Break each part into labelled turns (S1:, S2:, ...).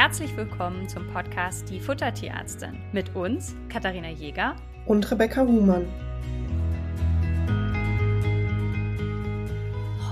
S1: Herzlich willkommen zum Podcast Die Futtertierärztin mit uns, Katharina Jäger
S2: und Rebecca Huhmann.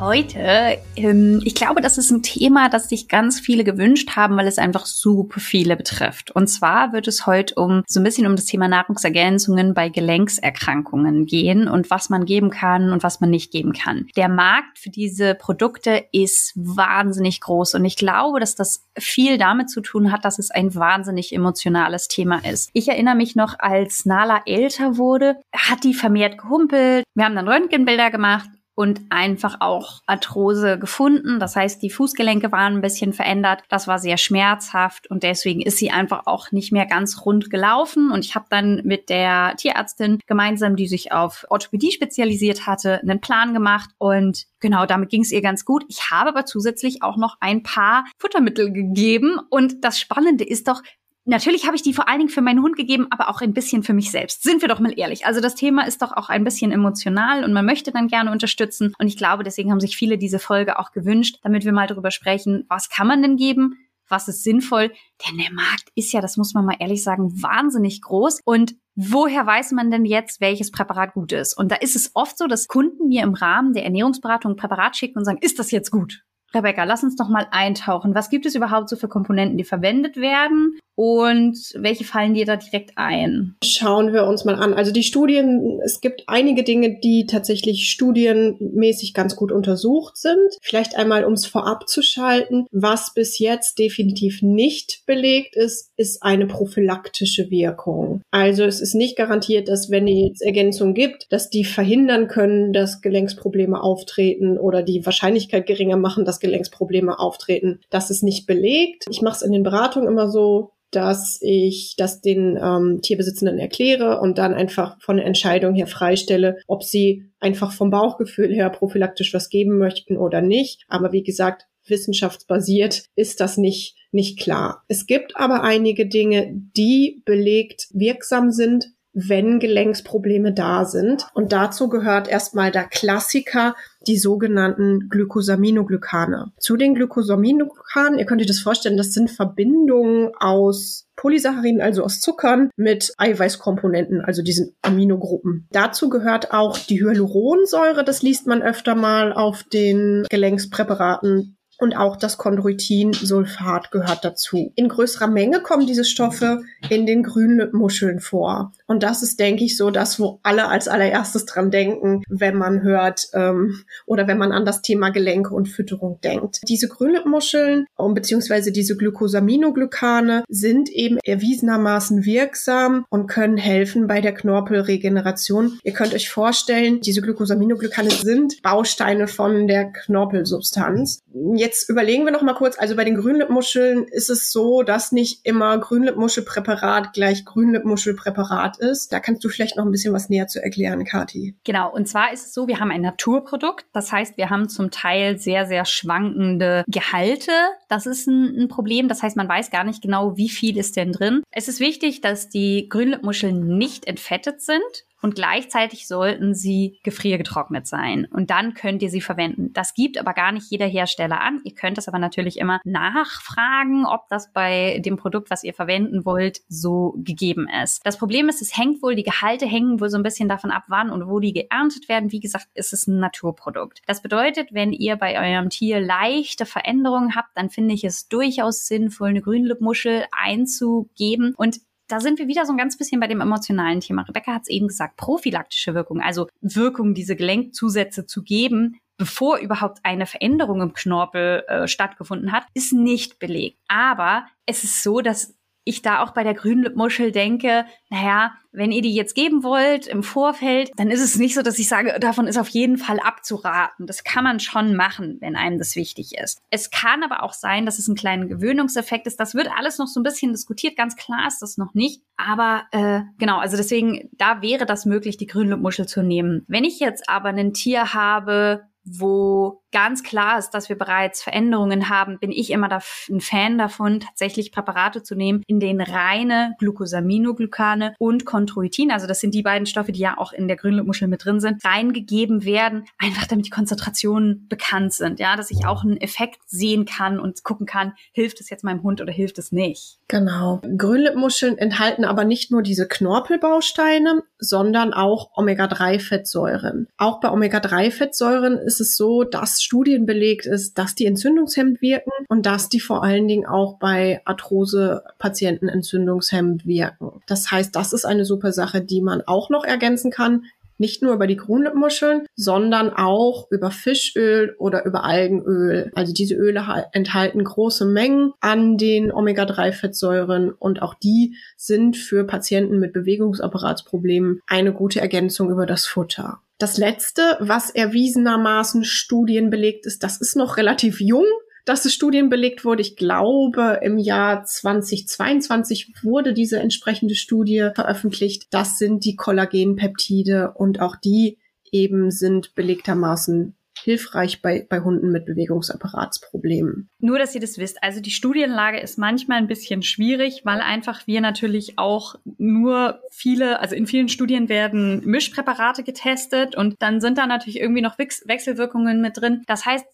S1: Heute, ähm, ich glaube, das ist ein Thema, das sich ganz viele gewünscht haben, weil es einfach super viele betrifft. Und zwar wird es heute um so ein bisschen um das Thema Nahrungsergänzungen bei Gelenkserkrankungen gehen und was man geben kann und was man nicht geben kann. Der Markt für diese Produkte ist wahnsinnig groß und ich glaube, dass das viel damit zu tun hat, dass es ein wahnsinnig emotionales Thema ist. Ich erinnere mich noch, als Nala älter wurde, hat die vermehrt gehumpelt. Wir haben dann Röntgenbilder gemacht und einfach auch Arthrose gefunden. Das heißt, die Fußgelenke waren ein bisschen verändert. Das war sehr schmerzhaft und deswegen ist sie einfach auch nicht mehr ganz rund gelaufen. Und ich habe dann mit der Tierärztin gemeinsam, die sich auf Orthopädie spezialisiert hatte, einen Plan gemacht und genau, damit ging es ihr ganz gut. Ich habe aber zusätzlich auch noch ein paar Futtermittel gegeben und das Spannende ist doch, Natürlich habe ich die vor allen Dingen für meinen Hund gegeben, aber auch ein bisschen für mich selbst. Sind wir doch mal ehrlich. Also das Thema ist doch auch ein bisschen emotional und man möchte dann gerne unterstützen. Und ich glaube, deswegen haben sich viele diese Folge auch gewünscht, damit wir mal darüber sprechen, was kann man denn geben? Was ist sinnvoll? Denn der Markt ist ja, das muss man mal ehrlich sagen, wahnsinnig groß. Und Woher weiß man denn jetzt, welches Präparat gut ist? Und da ist es oft so, dass Kunden mir im Rahmen der Ernährungsberatung ein Präparat schicken und sagen, ist das jetzt gut? Rebecca, lass uns doch mal eintauchen. Was gibt es überhaupt so für Komponenten, die verwendet werden? und welche fallen dir da direkt ein?
S2: Schauen wir uns mal an. Also die Studien, es gibt einige Dinge, die tatsächlich studienmäßig ganz gut untersucht sind. Vielleicht einmal, um es vorab zu schalten, was bis jetzt definitiv nicht belegt ist, ist eine prophylaktische Wirkung. Also es ist nicht garantiert, dass wenn es Ergänzungen gibt, dass die verhindern können, dass Gelenksprobleme auftreten oder die Wahrscheinlichkeit geringer machen, dass Gelenksprobleme auftreten. Das ist nicht belegt. Ich mache es in den Beratungen immer so, dass ich das den ähm, Tierbesitzenden erkläre und dann einfach von der Entscheidung her freistelle, ob sie einfach vom Bauchgefühl her prophylaktisch was geben möchten oder nicht. Aber wie gesagt, wissenschaftsbasiert ist das nicht, nicht klar. Es gibt aber einige Dinge, die belegt wirksam sind, wenn Gelenksprobleme da sind. Und dazu gehört erstmal der Klassiker, die sogenannten Glycosaminoglycane. Zu den Glycosaminoglykanen, ihr könnt euch das vorstellen, das sind Verbindungen aus Polysacchariden, also aus Zuckern, mit Eiweißkomponenten, also diesen Aminogruppen. Dazu gehört auch die Hyaluronsäure, das liest man öfter mal auf den Gelenkspräparaten und auch das Chondroitinsulfat gehört dazu. In größerer Menge kommen diese Stoffe in den Grünmuscheln vor. Und das ist, denke ich, so das, wo alle als allererstes dran denken, wenn man hört ähm, oder wenn man an das Thema Gelenke und Fütterung denkt. Diese Grünlippenmuscheln um, beziehungsweise diese Glycosaminoglycane sind eben erwiesenermaßen wirksam und können helfen bei der Knorpelregeneration. Ihr könnt euch vorstellen, diese Glycosaminoglycane sind Bausteine von der Knorpelsubstanz. Jetzt überlegen wir noch mal kurz. Also bei den Grünlippenmuscheln ist es so, dass nicht immer Grünlippmuschelpräparat gleich Grünlippmuschelpräparat ist. Da kannst du vielleicht noch ein bisschen was näher zu erklären, Kati.
S1: Genau. Und zwar ist es so, wir haben ein Naturprodukt. Das heißt, wir haben zum Teil sehr, sehr schwankende Gehalte. Das ist ein, ein Problem. Das heißt, man weiß gar nicht genau, wie viel ist denn drin. Es ist wichtig, dass die Grünlippmuscheln nicht entfettet sind und gleichzeitig sollten sie gefriergetrocknet sein. Und dann könnt ihr sie verwenden. Das gibt aber gar nicht jeder Hersteller an. Ihr könnt es aber natürlich immer nachfragen, ob das bei dem Produkt, was ihr verwenden wollt, so gegeben ist. Das Problem ist, es hängt wohl, die Gehalte hängen wohl so ein bisschen davon ab, wann und wo die geerntet werden. Wie gesagt, ist es ein Naturprodukt. Das bedeutet, wenn ihr bei eurem Tier leichte Veränderungen habt, dann finde ich es durchaus sinnvoll, eine Grünlippmuschel einzugeben. Und da sind wir wieder so ein ganz bisschen bei dem emotionalen Thema. Rebecca hat es eben gesagt, prophylaktische Wirkung, also Wirkung, diese Gelenkzusätze zu geben, bevor überhaupt eine Veränderung im Knorpel äh, stattgefunden hat, ist nicht belegt. Aber es ist so, dass ich da auch bei der Grünlippmuschel denke, naja, wenn ihr die jetzt geben wollt im Vorfeld, dann ist es nicht so, dass ich sage, davon ist auf jeden Fall abzuraten. Das kann man schon machen, wenn einem das wichtig ist. Es kann aber auch sein, dass es einen kleinen Gewöhnungseffekt ist. Das wird alles noch so ein bisschen diskutiert. Ganz klar ist das noch nicht. Aber äh, genau, also deswegen, da wäre das möglich, die Grünlippmuschel zu nehmen. Wenn ich jetzt aber ein Tier habe, wo ganz klar ist, dass wir bereits Veränderungen haben, bin ich immer ein Fan davon, tatsächlich Präparate zu nehmen, in denen reine Glucosaminoglycane und Chondroitin, also das sind die beiden Stoffe, die ja auch in der Grünlipmuschel mit drin sind, reingegeben werden, einfach damit die Konzentrationen bekannt sind, ja, dass ich auch einen Effekt sehen kann und gucken kann, hilft es jetzt meinem Hund oder hilft es nicht.
S2: Genau. Grünlippmuscheln enthalten aber nicht nur diese Knorpelbausteine, sondern auch Omega-3-Fettsäuren. Auch bei Omega-3-Fettsäuren ist es so, dass Studien belegt ist, dass die entzündungshemmend wirken und dass die vor allen Dingen auch bei Arthrose-Patienten entzündungshemmend wirken. Das heißt, das ist eine super Sache, die man auch noch ergänzen kann. Nicht nur über die Grünlippmuscheln, sondern auch über Fischöl oder über Algenöl. Also diese Öle enthalten große Mengen an den Omega-3-Fettsäuren und auch die sind für Patienten mit Bewegungsapparatsproblemen eine gute Ergänzung über das Futter. Das letzte, was erwiesenermaßen Studien belegt ist, das ist noch relativ jung, dass es Studien belegt wurde. Ich glaube, im Jahr 2022 wurde diese entsprechende Studie veröffentlicht. Das sind die Kollagenpeptide und auch die eben sind belegtermaßen hilfreich bei, bei Hunden mit Bewegungsapparatsproblemen.
S1: Nur, dass ihr das wisst. Also die Studienlage ist manchmal ein bisschen schwierig, weil einfach wir natürlich auch nur viele, also in vielen Studien werden Mischpräparate getestet und dann sind da natürlich irgendwie noch Wechselwirkungen mit drin. Das heißt,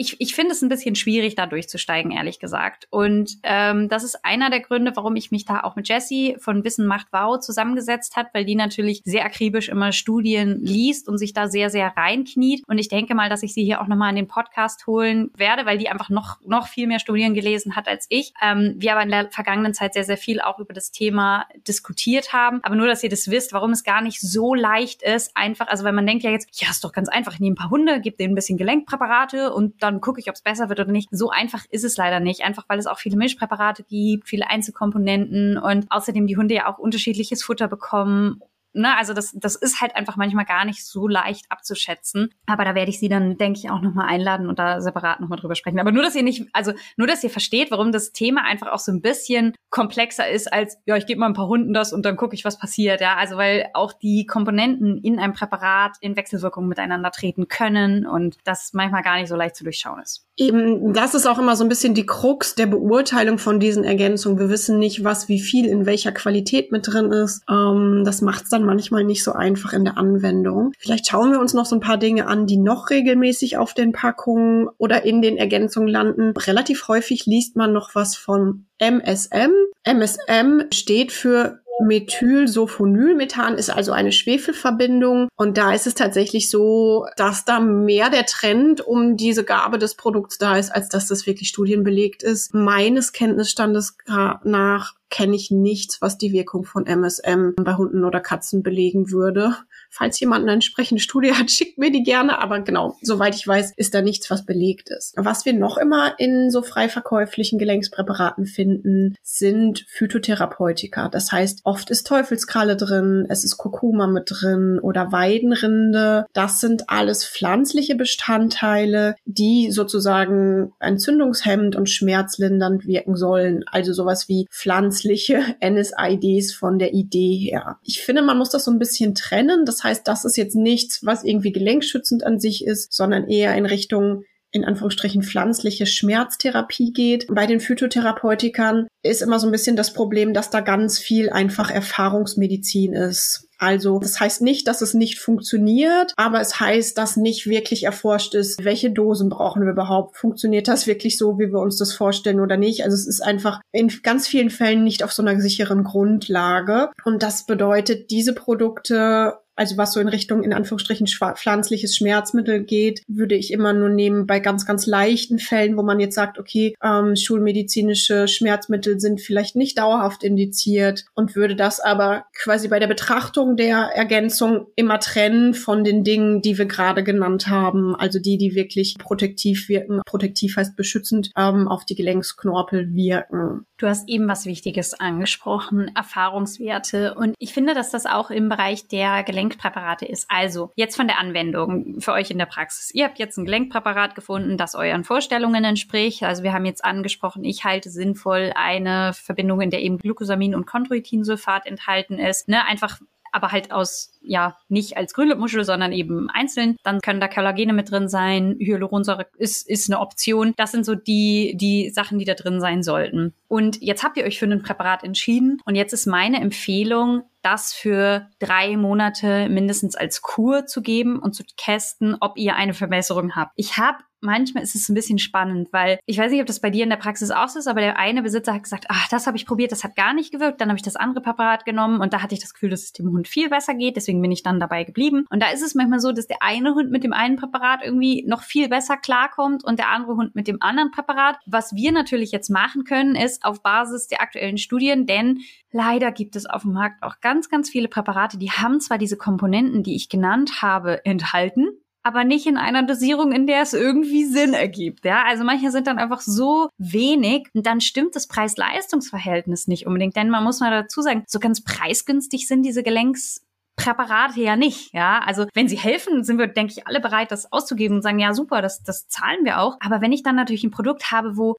S1: ich, ich finde es ein bisschen schwierig, da durchzusteigen, ehrlich gesagt. Und ähm, das ist einer der Gründe, warum ich mich da auch mit Jessie von Wissen macht Wow zusammengesetzt hat, weil die natürlich sehr akribisch immer Studien liest und sich da sehr, sehr reinkniet. Und ich denke mal, dass ich sie hier auch nochmal in den Podcast holen werde, weil die einfach noch, noch viel mehr Studien gelesen hat als ich. Ähm, wir aber in der vergangenen Zeit sehr, sehr viel auch über das Thema diskutiert haben. Aber nur, dass ihr das wisst, warum es gar nicht so leicht ist, einfach, also weil man denkt ja jetzt, ja, ist doch ganz einfach, ich nehme ein paar Hunde, gebe denen ein bisschen Gelenkpräparate und dann dann gucke ich, ob es besser wird oder nicht. So einfach ist es leider nicht, einfach weil es auch viele Mischpräparate gibt, viele Einzelkomponenten und außerdem die Hunde ja auch unterschiedliches Futter bekommen ne, also das, das ist halt einfach manchmal gar nicht so leicht abzuschätzen. Aber da werde ich sie dann, denke ich, auch nochmal einladen und da separat nochmal drüber sprechen. Aber nur, dass ihr nicht, also nur, dass ihr versteht, warum das Thema einfach auch so ein bisschen komplexer ist als, ja, ich gebe mal ein paar Hunden das und dann gucke ich, was passiert. Ja, also weil auch die Komponenten in einem Präparat in Wechselwirkung miteinander treten können und das manchmal gar nicht so leicht zu durchschauen ist.
S2: Eben, das ist auch immer so ein bisschen die Krux der Beurteilung von diesen Ergänzungen. Wir wissen nicht, was wie viel in welcher Qualität mit drin ist. Ähm, das macht es dann manchmal nicht so einfach in der Anwendung. Vielleicht schauen wir uns noch so ein paar Dinge an, die noch regelmäßig auf den Packungen oder in den Ergänzungen landen. Relativ häufig liest man noch was von MSM. MSM steht für Methylsulfonylmethan ist also eine Schwefelverbindung und da ist es tatsächlich so, dass da mehr der Trend um diese Gabe des Produkts da ist, als dass das wirklich studienbelegt ist. Meines Kenntnisstandes nach kenne ich nichts, was die Wirkung von MSM bei Hunden oder Katzen belegen würde. Falls jemand eine entsprechende Studie hat, schickt mir die gerne. Aber genau, soweit ich weiß, ist da nichts, was belegt ist. Was wir noch immer in so frei verkäuflichen Gelenkspräparaten finden, sind Phytotherapeutika. Das heißt, oft ist Teufelskralle drin, es ist Kurkuma mit drin oder Weidenrinde. Das sind alles pflanzliche Bestandteile, die sozusagen entzündungshemmend und schmerzlindernd wirken sollen. Also sowas wie pflanzliche NSIDs von der Idee her. Ich finde, man muss das so ein bisschen trennen. Das heißt, das ist jetzt nichts, was irgendwie gelenkschützend an sich ist, sondern eher in Richtung in Anführungsstrichen pflanzliche Schmerztherapie geht. Bei den Phytotherapeutikern ist immer so ein bisschen das Problem, dass da ganz viel einfach Erfahrungsmedizin ist. Also das heißt nicht, dass es nicht funktioniert, aber es heißt, dass nicht wirklich erforscht ist, welche Dosen brauchen wir überhaupt. Funktioniert das wirklich so, wie wir uns das vorstellen oder nicht? Also es ist einfach in ganz vielen Fällen nicht auf so einer sicheren Grundlage. Und das bedeutet, diese Produkte also was so in Richtung in Anführungsstrichen pflanzliches Schmerzmittel geht, würde ich immer nur nehmen bei ganz, ganz leichten Fällen, wo man jetzt sagt, okay, ähm, schulmedizinische Schmerzmittel sind vielleicht nicht dauerhaft indiziert und würde das aber quasi bei der Betrachtung der Ergänzung immer trennen von den Dingen, die wir gerade genannt haben, also die, die wirklich protektiv wirken. Protektiv heißt beschützend ähm, auf die Gelenksknorpel wirken.
S1: Du hast eben was Wichtiges angesprochen, Erfahrungswerte. Und ich finde, dass das auch im Bereich der Gelenkpräparate ist. Also jetzt von der Anwendung für euch in der Praxis. Ihr habt jetzt ein Gelenkpräparat gefunden, das euren Vorstellungen entspricht. Also wir haben jetzt angesprochen, ich halte sinnvoll eine Verbindung, in der eben Glucosamin und Chondroitinsulfat enthalten ist. Ne? Einfach aber halt aus, ja, nicht als Grünlipmuschel, sondern eben einzeln. Dann können da Kollagene mit drin sein, Hyaluronsäure ist, ist eine Option. Das sind so die, die Sachen, die da drin sein sollten. Und jetzt habt ihr euch für ein Präparat entschieden und jetzt ist meine Empfehlung, das für drei Monate mindestens als Kur zu geben und zu testen, ob ihr eine Verbesserung habt. Ich habe manchmal ist es ein bisschen spannend, weil ich weiß nicht, ob das bei dir in der Praxis auch so ist, aber der eine Besitzer hat gesagt, ach, das habe ich probiert, das hat gar nicht gewirkt. Dann habe ich das andere Präparat genommen und da hatte ich das Gefühl, dass es dem Hund viel besser geht. Deswegen bin ich dann dabei geblieben. Und da ist es manchmal so, dass der eine Hund mit dem einen Präparat irgendwie noch viel besser klarkommt und der andere Hund mit dem anderen Präparat. Was wir natürlich jetzt machen können, ist auf Basis der aktuellen Studien, denn leider gibt es auf dem Markt auch ganz, ganz viele Präparate, die haben zwar diese Komponenten, die ich genannt habe, enthalten, aber nicht in einer Dosierung, in der es irgendwie Sinn ergibt. Ja, also manche sind dann einfach so wenig und dann stimmt das Preis-Leistungs-Verhältnis nicht unbedingt, denn man muss mal dazu sagen, so ganz preisgünstig sind diese Gelenks Präparate ja nicht, ja. Also wenn sie helfen, sind wir, denke ich, alle bereit, das auszugeben und sagen, ja, super, das, das zahlen wir auch. Aber wenn ich dann natürlich ein Produkt habe, wo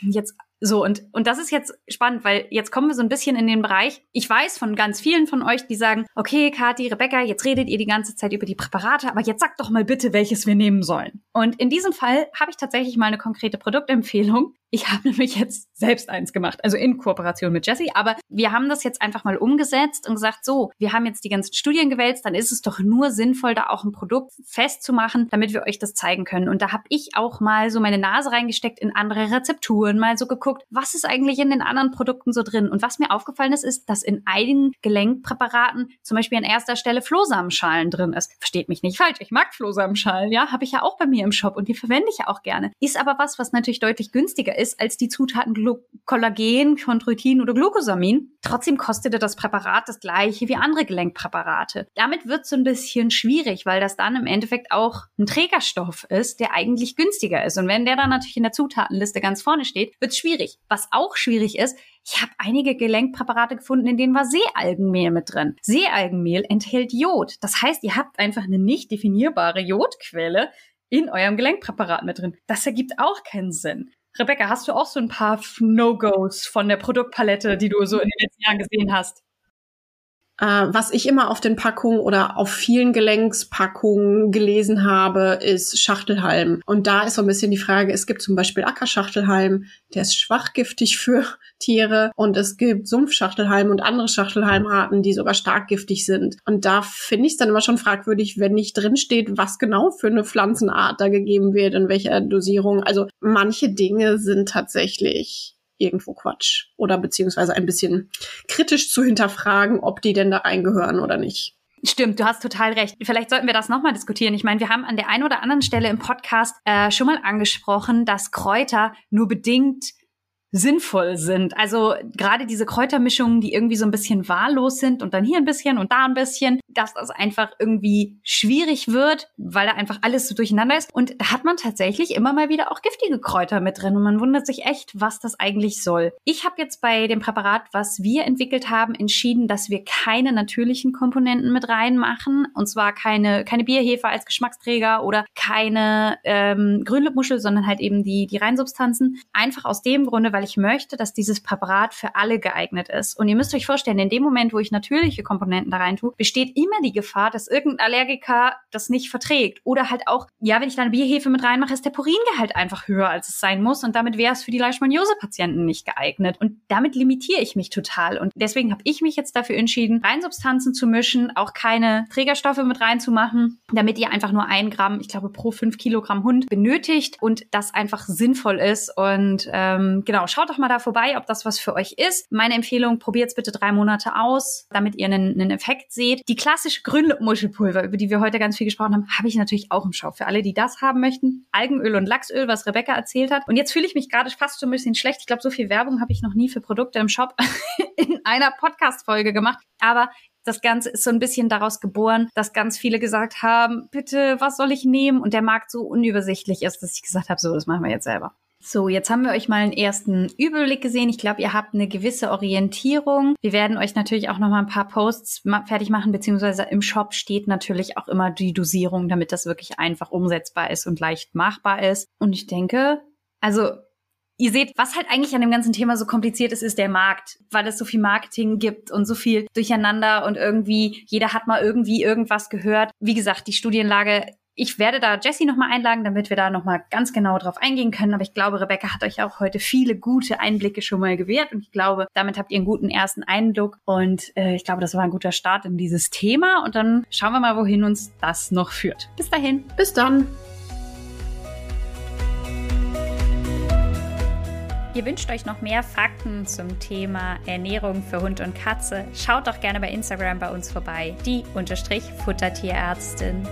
S1: jetzt so, und, und das ist jetzt spannend, weil jetzt kommen wir so ein bisschen in den Bereich. Ich weiß von ganz vielen von euch, die sagen, okay, Kathi, Rebecca, jetzt redet ihr die ganze Zeit über die Präparate, aber jetzt sagt doch mal bitte, welches wir nehmen sollen. Und in diesem Fall habe ich tatsächlich mal eine konkrete Produktempfehlung. Ich habe nämlich jetzt selbst eins gemacht, also in Kooperation mit Jesse. Aber wir haben das jetzt einfach mal umgesetzt und gesagt, so, wir haben jetzt die ganzen Studien gewälzt, dann ist es doch nur sinnvoll, da auch ein Produkt festzumachen, damit wir euch das zeigen können. Und da habe ich auch mal so meine Nase reingesteckt in andere Rezepturen, mal so geguckt, was ist eigentlich in den anderen Produkten so drin. Und was mir aufgefallen ist, ist, dass in einigen Gelenkpräparaten zum Beispiel an erster Stelle Flohsamenschalen drin ist. Versteht mich nicht falsch, ich mag Flohsamenschalen, ja, habe ich ja auch bei mir im Shop und die verwende ich ja auch gerne. Ist aber was, was natürlich deutlich günstiger ist als die Zutaten Glu Kollagen, Chondroitin oder Glucosamin. Trotzdem kostete das Präparat das gleiche wie andere Gelenkpräparate. Damit wird es so ein bisschen schwierig, weil das dann im Endeffekt auch ein Trägerstoff ist, der eigentlich günstiger ist. Und wenn der dann natürlich in der Zutatenliste ganz vorne steht, wird es schwierig. Was auch schwierig ist, ich habe einige Gelenkpräparate gefunden, in denen war Seealgenmehl mit drin. Seealgenmehl enthält Jod. Das heißt, ihr habt einfach eine nicht definierbare Jodquelle in eurem Gelenkpräparat mit drin. Das ergibt auch keinen Sinn. Rebecca, hast du auch so ein paar No-Gos von der Produktpalette, die du so in den letzten Jahren gesehen hast?
S2: Äh, was ich immer auf den Packungen oder auf vielen Gelenkspackungen gelesen habe, ist Schachtelhalm. Und da ist so ein bisschen die Frage, es gibt zum Beispiel Ackerschachtelhalm, der ist schwachgiftig für Tiere und es gibt Sumpfschachtelhalm und andere Schachtelhalmarten, die sogar stark giftig sind. Und da finde ich es dann immer schon fragwürdig, wenn nicht drinsteht, was genau für eine Pflanzenart da gegeben wird, in welcher Dosierung. Also manche Dinge sind tatsächlich irgendwo Quatsch oder beziehungsweise ein bisschen kritisch zu hinterfragen, ob die denn da reingehören oder nicht.
S1: Stimmt, du hast total recht. Vielleicht sollten wir das nochmal diskutieren. Ich meine, wir haben an der einen oder anderen Stelle im Podcast äh, schon mal angesprochen, dass Kräuter nur bedingt sinnvoll sind. Also gerade diese Kräutermischungen, die irgendwie so ein bisschen wahllos sind und dann hier ein bisschen und da ein bisschen, dass das einfach irgendwie schwierig wird, weil da einfach alles so durcheinander ist. Und da hat man tatsächlich immer mal wieder auch giftige Kräuter mit drin und man wundert sich echt, was das eigentlich soll. Ich habe jetzt bei dem Präparat, was wir entwickelt haben, entschieden, dass wir keine natürlichen Komponenten mit reinmachen und zwar keine keine Bierhefe als Geschmacksträger oder keine ähm, Grünlippmuschel, sondern halt eben die die Reinsubstanzen. Einfach aus dem Grunde, weil weil ich möchte, dass dieses Präparat für alle geeignet ist. Und ihr müsst euch vorstellen, in dem Moment, wo ich natürliche Komponenten da rein tue, besteht immer die Gefahr, dass irgendein Allergiker das nicht verträgt. Oder halt auch, ja, wenn ich da eine Bierhefe mit reinmache, ist der Puringehalt einfach höher, als es sein muss. Und damit wäre es für die Leishmaniose-Patienten nicht geeignet. Und damit limitiere ich mich total. Und deswegen habe ich mich jetzt dafür entschieden, Reinsubstanzen zu mischen, auch keine Trägerstoffe mit reinzumachen, damit ihr einfach nur ein Gramm, ich glaube, pro fünf Kilogramm Hund benötigt und das einfach sinnvoll ist. Und ähm, genau, schaut doch mal da vorbei, ob das was für euch ist. Meine Empfehlung, probiert es bitte drei Monate aus, damit ihr einen, einen Effekt seht. Die klassische Grünmuschelpulver, über die wir heute ganz viel gesprochen haben, habe ich natürlich auch im Shop. Für alle, die das haben möchten. Algenöl und Lachsöl, was Rebecca erzählt hat. Und jetzt fühle ich mich gerade fast so ein bisschen schlecht. Ich glaube, so viel Werbung habe ich noch nie für Produkte im Shop in einer Podcast-Folge gemacht. Aber das Ganze ist so ein bisschen daraus geboren, dass ganz viele gesagt haben, bitte, was soll ich nehmen? Und der Markt so unübersichtlich ist, dass ich gesagt habe, so, das machen wir jetzt selber. So, jetzt haben wir euch mal einen ersten Überblick gesehen. Ich glaube, ihr habt eine gewisse Orientierung. Wir werden euch natürlich auch noch mal ein paar Posts fertig machen, beziehungsweise im Shop steht natürlich auch immer die Dosierung, damit das wirklich einfach umsetzbar ist und leicht machbar ist. Und ich denke, also ihr seht, was halt eigentlich an dem ganzen Thema so kompliziert ist, ist der Markt, weil es so viel Marketing gibt und so viel durcheinander und irgendwie jeder hat mal irgendwie irgendwas gehört. Wie gesagt, die Studienlage ich werde da Jessie nochmal einladen, damit wir da nochmal ganz genau drauf eingehen können. Aber ich glaube, Rebecca hat euch auch heute viele gute Einblicke schon mal gewährt. Und ich glaube, damit habt ihr einen guten ersten Eindruck. Und äh, ich glaube, das war ein guter Start in dieses Thema. Und dann schauen wir mal, wohin uns das noch führt. Bis dahin.
S2: Bis dann.
S1: Ihr wünscht euch noch mehr Fakten zum Thema Ernährung für Hund und Katze? Schaut doch gerne bei Instagram bei uns vorbei, die Unterstrich Futtertierärztin.